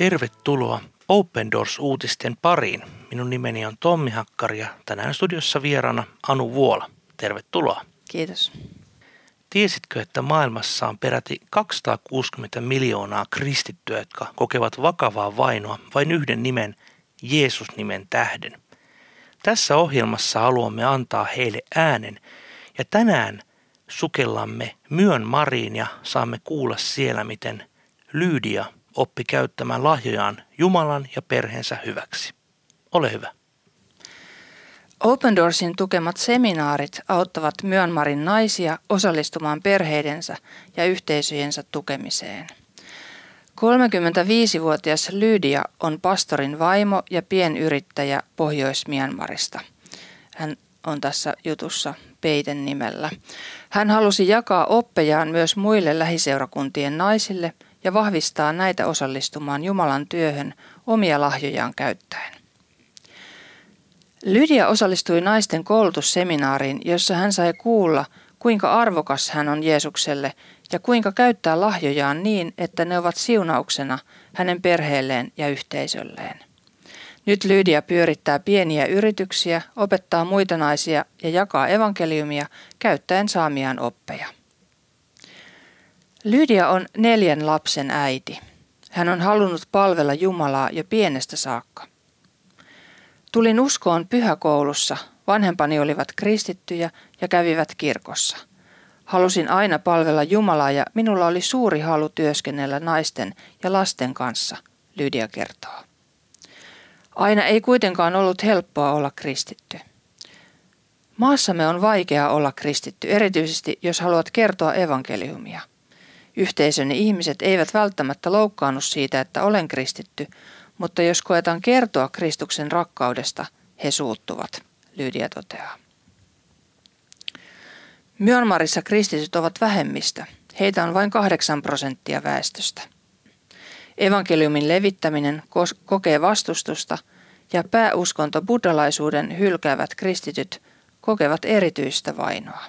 Tervetuloa Open Doors-uutisten pariin. Minun nimeni on Tommi Hakkari ja tänään studiossa vieraana Anu Vuola. Tervetuloa. Kiitos. Tiesitkö, että maailmassa on peräti 260 miljoonaa kristittyä, jotka kokevat vakavaa vainoa vain yhden nimen, Jeesus-nimen tähden? Tässä ohjelmassa haluamme antaa heille äänen ja tänään sukellamme Myön Mariin ja saamme kuulla siellä, miten Lyydia oppi käyttämään lahjojaan Jumalan ja perheensä hyväksi. Ole hyvä. Open Doorsin tukemat seminaarit auttavat Myanmarin naisia osallistumaan perheidensä ja yhteisöjensä tukemiseen. 35-vuotias Lydia on pastorin vaimo ja pienyrittäjä Pohjois-Myanmarista. Hän on tässä jutussa Peiten nimellä. Hän halusi jakaa oppejaan myös muille lähiseurakuntien naisille ja vahvistaa näitä osallistumaan Jumalan työhön omia lahjojaan käyttäen. Lydia osallistui naisten koulutusseminaariin, jossa hän sai kuulla, kuinka arvokas hän on Jeesukselle ja kuinka käyttää lahjojaan niin, että ne ovat siunauksena hänen perheelleen ja yhteisölleen. Nyt Lydia pyörittää pieniä yrityksiä, opettaa muita naisia ja jakaa evankeliumia käyttäen saamiaan oppeja. Lydia on neljän lapsen äiti. Hän on halunnut palvella Jumalaa jo pienestä saakka. Tulin uskoon pyhäkoulussa. Vanhempani olivat kristittyjä ja kävivät kirkossa. Halusin aina palvella Jumalaa ja minulla oli suuri halu työskennellä naisten ja lasten kanssa, Lydia kertoo. Aina ei kuitenkaan ollut helppoa olla kristitty. Maassamme on vaikea olla kristitty, erityisesti jos haluat kertoa evankeliumia. Yhteisöni ihmiset eivät välttämättä loukkaannut siitä, että olen kristitty, mutta jos koetaan kertoa Kristuksen rakkaudesta, he suuttuvat, Lydia toteaa. Myanmarissa kristityt ovat vähemmistö. Heitä on vain 8 prosenttia väestöstä. Evankeliumin levittäminen kokee vastustusta ja pääuskonto buddhalaisuuden hylkäävät kristityt kokevat erityistä vainoa.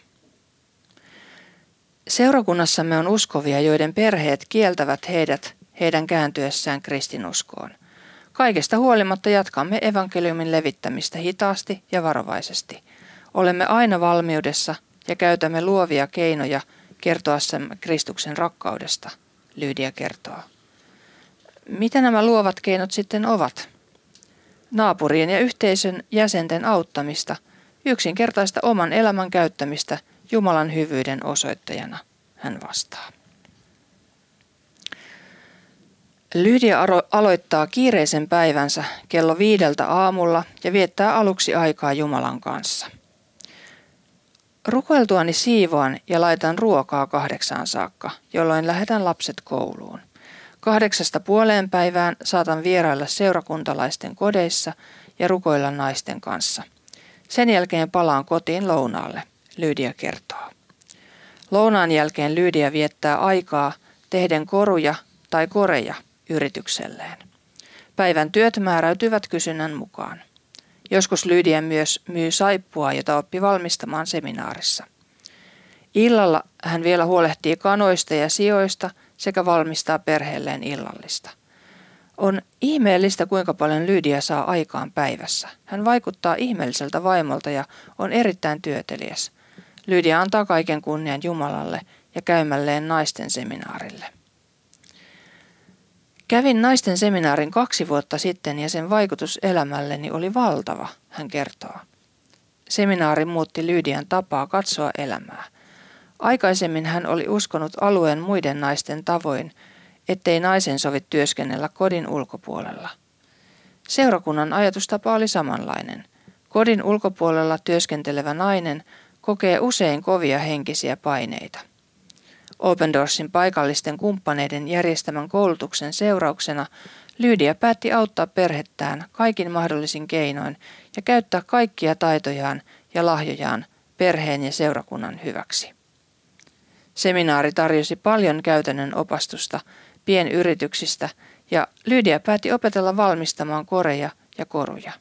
Seurakunnassamme on uskovia, joiden perheet kieltävät heidät heidän kääntyessään kristinuskoon. Kaikesta huolimatta jatkamme evankeliumin levittämistä hitaasti ja varovaisesti. Olemme aina valmiudessa ja käytämme luovia keinoja kertoassamme Kristuksen rakkaudesta, Lydia kertoo. Mitä nämä luovat keinot sitten ovat? Naapurien ja yhteisön jäsenten auttamista, yksinkertaista oman elämän käyttämistä Jumalan hyvyyden osoittajana, hän vastaa. Lydia aloittaa kiireisen päivänsä kello viideltä aamulla ja viettää aluksi aikaa Jumalan kanssa. Rukoiltuani siivoan ja laitan ruokaa kahdeksaan saakka, jolloin lähetän lapset kouluun. Kahdeksasta puoleen päivään saatan vierailla seurakuntalaisten kodeissa ja rukoilla naisten kanssa. Sen jälkeen palaan kotiin lounaalle, Lydia kertoo. Lounaan jälkeen Lydia viettää aikaa tehden koruja tai koreja – yritykselleen. Päivän työt määräytyvät kysynnän mukaan. Joskus Lydia myös myy saippua, jota oppi valmistamaan seminaarissa. Illalla hän vielä huolehtii kanoista ja sijoista sekä valmistaa perheelleen illallista. On ihmeellistä, kuinka paljon Lydia saa aikaan päivässä. Hän vaikuttaa ihmeelliseltä vaimolta ja on erittäin työteliäs. Lydia antaa kaiken kunnian Jumalalle ja käymälleen naisten seminaarille. Kävin naisten seminaarin kaksi vuotta sitten ja sen vaikutus elämälleni oli valtava, hän kertoo. Seminaari muutti Lydian tapaa katsoa elämää. Aikaisemmin hän oli uskonut alueen muiden naisten tavoin, ettei naisen sovi työskennellä kodin ulkopuolella. Seurakunnan ajatustapa oli samanlainen. Kodin ulkopuolella työskentelevä nainen kokee usein kovia henkisiä paineita. Open Doorsin paikallisten kumppaneiden järjestämän koulutuksen seurauksena Lydia päätti auttaa perhettään kaikin mahdollisin keinoin ja käyttää kaikkia taitojaan ja lahjojaan perheen ja seurakunnan hyväksi. Seminaari tarjosi paljon käytännön opastusta pienyrityksistä ja Lydia päätti opetella valmistamaan koreja ja koruja.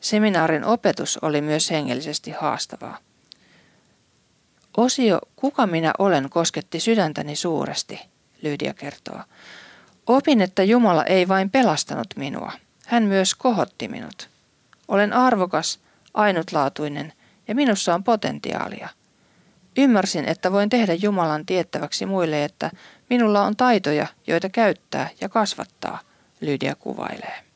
Seminaarin opetus oli myös hengellisesti haastavaa. Osio Kuka minä olen kosketti sydäntäni suuresti, Lydia kertoo. Opin, että Jumala ei vain pelastanut minua, hän myös kohotti minut. Olen arvokas, ainutlaatuinen ja minussa on potentiaalia. Ymmärsin, että voin tehdä Jumalan tiettäväksi muille, että minulla on taitoja, joita käyttää ja kasvattaa, Lydia kuvailee.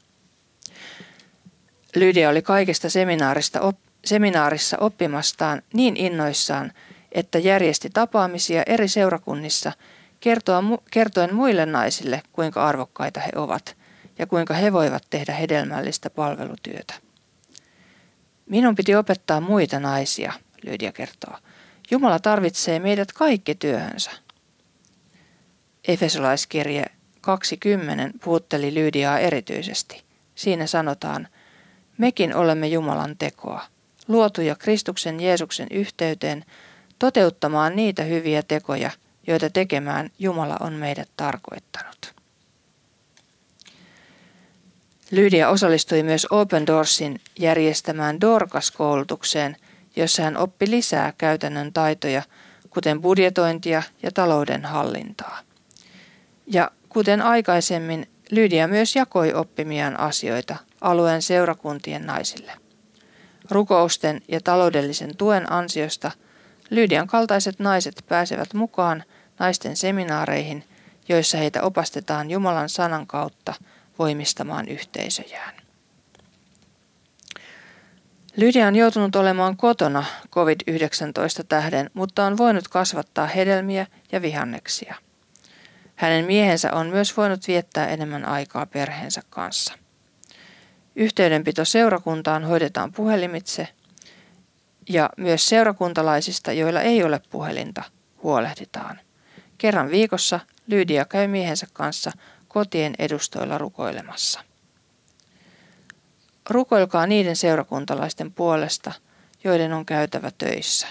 Lydia oli kaikesta seminaarista op- seminaarissa oppimastaan niin innoissaan, että järjesti tapaamisia eri seurakunnissa kertoa, kertoen muille naisille, kuinka arvokkaita he ovat ja kuinka he voivat tehdä hedelmällistä palvelutyötä. Minun piti opettaa muita naisia, Lydia kertoo. Jumala tarvitsee meidät kaikki työhönsä. Efesolaiskirje 20 puhutteli Lydiaa erityisesti. Siinä sanotaan, mekin olemme Jumalan tekoa, luotuja Kristuksen Jeesuksen yhteyteen toteuttamaan niitä hyviä tekoja, joita tekemään Jumala on meidät tarkoittanut. Lydia osallistui myös Open Doorsin järjestämään Dorcas-koulutukseen, jossa hän oppi lisää käytännön taitoja, kuten budjetointia ja talouden hallintaa. Ja kuten aikaisemmin, Lydia myös jakoi oppimiaan asioita alueen seurakuntien naisille. Rukousten ja taloudellisen tuen ansiosta Lydian kaltaiset naiset pääsevät mukaan naisten seminaareihin, joissa heitä opastetaan Jumalan sanan kautta voimistamaan yhteisöjään. Lydia on joutunut olemaan kotona COVID-19 tähden, mutta on voinut kasvattaa hedelmiä ja vihanneksia. Hänen miehensä on myös voinut viettää enemmän aikaa perheensä kanssa. Yhteydenpito seurakuntaan hoidetaan puhelimitse ja myös seurakuntalaisista, joilla ei ole puhelinta, huolehditaan. Kerran viikossa Lydia käy miehensä kanssa kotien edustoilla rukoilemassa. Rukoilkaa niiden seurakuntalaisten puolesta, joiden on käytävä töissä.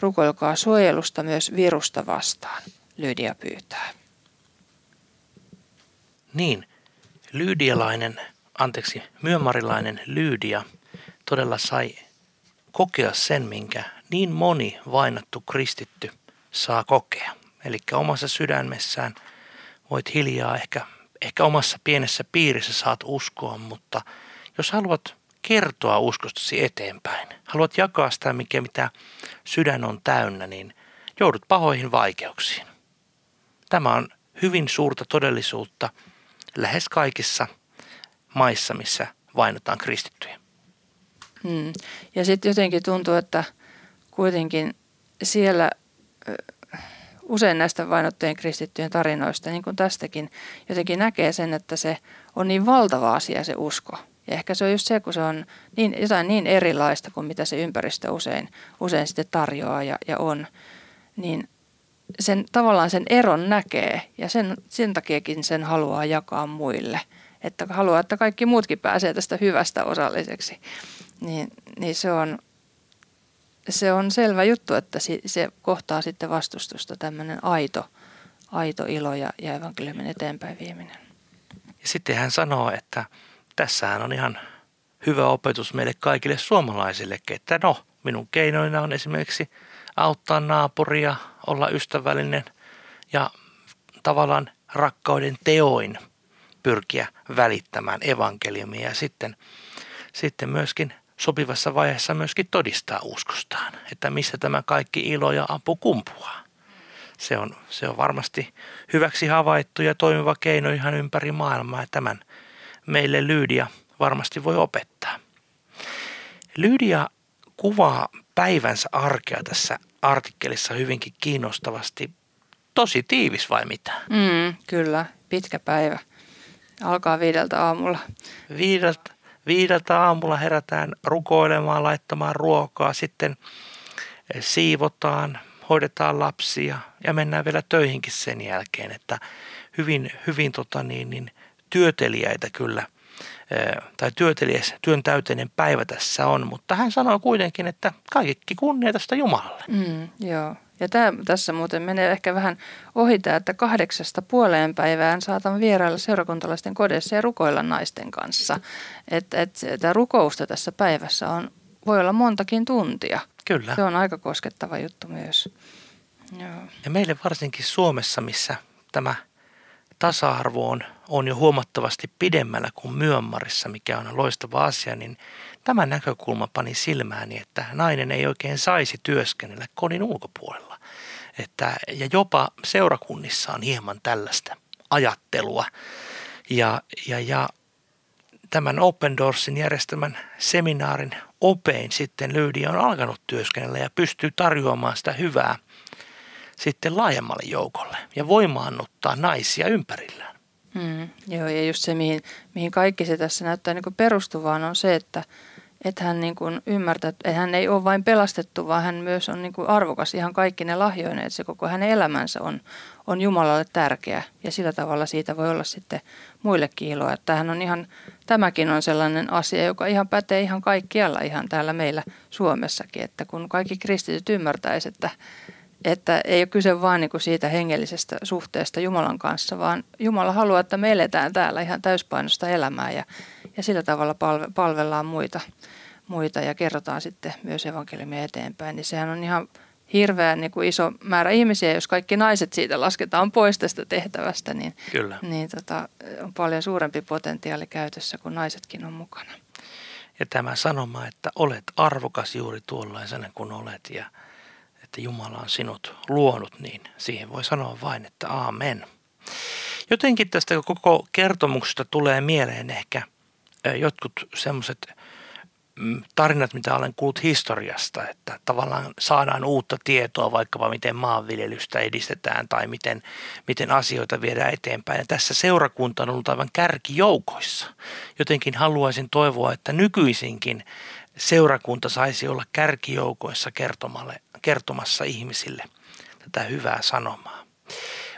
Rukoilkaa suojelusta myös virusta vastaan, Lydia pyytää. Niin, lyydialainen, anteeksi, myömarilainen Lyydia todella sai kokea sen, minkä niin moni vainottu kristitty saa kokea. Eli omassa sydämessään voit hiljaa ehkä, ehkä omassa pienessä piirissä saat uskoa, mutta jos haluat kertoa uskostasi eteenpäin, haluat jakaa sitä, mikä mitä sydän on täynnä, niin joudut pahoihin vaikeuksiin. Tämä on hyvin suurta todellisuutta lähes kaikissa maissa, missä vainotaan kristittyjä. Hmm. Ja sitten jotenkin tuntuu, että kuitenkin siellä usein näistä vainottujen kristittyjen tarinoista, niin kuin tästäkin, jotenkin näkee sen, että se on niin valtava asia se usko. Ja ehkä se on just se, kun se on niin, jotain niin erilaista kuin mitä se ympäristö usein, usein sitten tarjoaa ja, ja on, niin sen, tavallaan sen eron näkee ja sen, sen takiakin sen haluaa jakaa muille. Että haluaa, että kaikki muutkin pääsee tästä hyvästä osalliseksi. Niin, niin se on, se on selvä juttu, että se kohtaa sitten vastustusta tämmöinen aito, aito ilo ja, ja evankeliumin eteenpäin vieminen. Ja sitten hän sanoo, että tässähän on ihan hyvä opetus meille kaikille suomalaisillekin, että no, minun keinoina on esimerkiksi auttaa naapuria, olla ystävällinen ja tavallaan rakkauden teoin pyrkiä välittämään evankeliumia ja sitten, sitten myöskin sopivassa vaiheessa myöskin todistaa uskostaan, että missä tämä kaikki ilo ja apu kumpuaa. Se on, se on varmasti hyväksi havaittu ja toimiva keino ihan ympäri maailmaa ja tämän meille Lyydia varmasti voi opettaa. Lyydia kuvaa päivänsä arkea tässä artikkelissa hyvinkin kiinnostavasti. Tosi tiivis vai mitä? Mm, kyllä, pitkä päivä. Alkaa viideltä aamulla. Viideltä, Viideltä aamulla herätään rukoilemaan, laittamaan ruokaa, sitten eh, siivotaan, hoidetaan lapsia ja mennään vielä töihinkin sen jälkeen, että hyvin, hyvin tota niin, niin, työtelijäitä kyllä eh, tai työtelijäs, työn täyteinen päivä tässä on, mutta hän sanoi kuitenkin, että kaikki kunnia tästä Jumalalle. Mm, joo, ja tämä, tässä muuten menee ehkä vähän ohi tämä, että kahdeksasta puoleen päivään saatan vierailla seurakuntalaisten kodissa ja rukoilla naisten kanssa. Että et, tämä rukousta tässä päivässä on, voi olla montakin tuntia. Kyllä. Se on aika koskettava juttu myös. Joo. Ja meille varsinkin Suomessa, missä tämä tasa-arvo on, on jo huomattavasti pidemmällä kuin Myönmarissa, mikä on loistava asia, niin tämä näkökulma pani silmääni, että nainen ei oikein saisi työskennellä kodin ulkopuolella. Että, ja jopa seurakunnissa on hieman tällaista ajattelua. Ja, ja, ja tämän Open Doorsin järjestämän seminaarin opein sitten Lyydia on alkanut työskennellä ja pystyy tarjoamaan sitä hyvää sitten laajemmalle joukolle ja voimaannuttaa naisia ympärillään. Mm, joo, ja just se, mihin, mihin kaikki se tässä näyttää niin perustuvaan, on se, että, että hän niin kuin ymmärtää, että hän ei ole vain pelastettu, vaan hän myös on niin kuin arvokas ihan kaikki ne lahjoineet. Että se koko hänen elämänsä on, on Jumalalle tärkeä ja sillä tavalla siitä voi olla sitten muillekin iloa. Että hän on ihan, tämäkin on sellainen asia, joka ihan pätee ihan kaikkialla ihan täällä meillä Suomessakin. Että kun kaikki kristityt ymmärtäisivät, että, että ei ole kyse vain niin siitä hengellisestä suhteesta Jumalan kanssa, vaan Jumala haluaa, että me eletään täällä ihan täyspainosta elämää ja, ja sillä tavalla palve, palvellaan muita, muita ja kerrotaan sitten myös evankeliumia eteenpäin. Niin sehän on ihan hirveän niin kuin iso määrä ihmisiä, jos kaikki naiset siitä lasketaan pois tästä tehtävästä, niin, Kyllä. niin tota, on paljon suurempi potentiaali käytössä, kun naisetkin on mukana. Ja tämä sanoma, että olet arvokas juuri tuollaisena kuin olet ja että Jumala on sinut luonut, niin siihen voi sanoa vain, että aamen. Jotenkin tästä koko kertomuksesta tulee mieleen ehkä jotkut semmoiset mm, tarinat, mitä olen kuullut historiasta, että tavallaan saadaan uutta tietoa vaikkapa miten maanviljelystä edistetään tai miten, miten asioita viedään eteenpäin. Ja tässä seurakunta on ollut aivan kärkijoukoissa. Jotenkin haluaisin toivoa, että nykyisinkin seurakunta saisi olla kärkijoukoissa kertomassa ihmisille tätä hyvää sanomaa.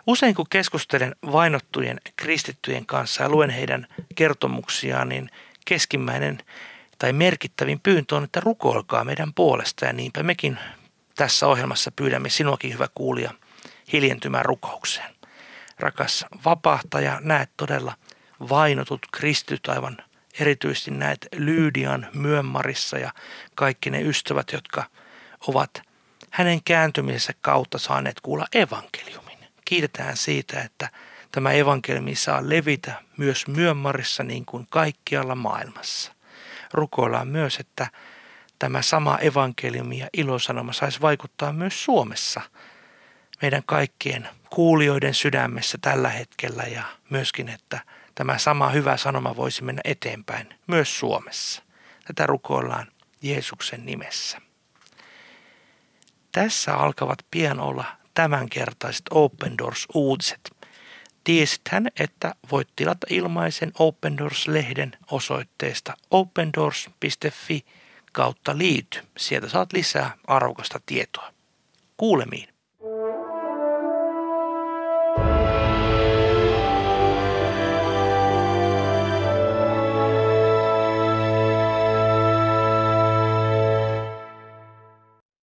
Usein kun keskustelen vainottujen kristittyjen kanssa ja luen heidän kertomuksiaan, niin keskimmäinen tai merkittävin pyyntö on, että rukoilkaa meidän puolesta ja niinpä mekin tässä ohjelmassa pyydämme sinuakin hyvä kuulija hiljentymään rukoukseen. Rakas vapahtaja, näet todella vainotut kristyt aivan erityisesti näet Lyydian Myönmarissa ja kaikki ne ystävät, jotka ovat hänen kääntymisensä kautta saaneet kuulla evankeliumin. Kiitetään siitä, että tämä evankeliumi saa levitä myös Myönmarissa niin kuin kaikkialla maailmassa. Rukoillaan myös, että tämä sama evankeliumi ja ilosanoma saisi vaikuttaa myös Suomessa meidän kaikkien kuulijoiden sydämessä tällä hetkellä ja myöskin, että tämä sama hyvä sanoma voisi mennä eteenpäin myös Suomessa. Tätä rukoillaan Jeesuksen nimessä. Tässä alkavat pian olla tämänkertaiset Open Doors-uutiset. Tiesithän, että voit tilata ilmaisen Open Doors-lehden osoitteesta opendoors.fi kautta liity. Sieltä saat lisää arvokasta tietoa. Kuulemiin.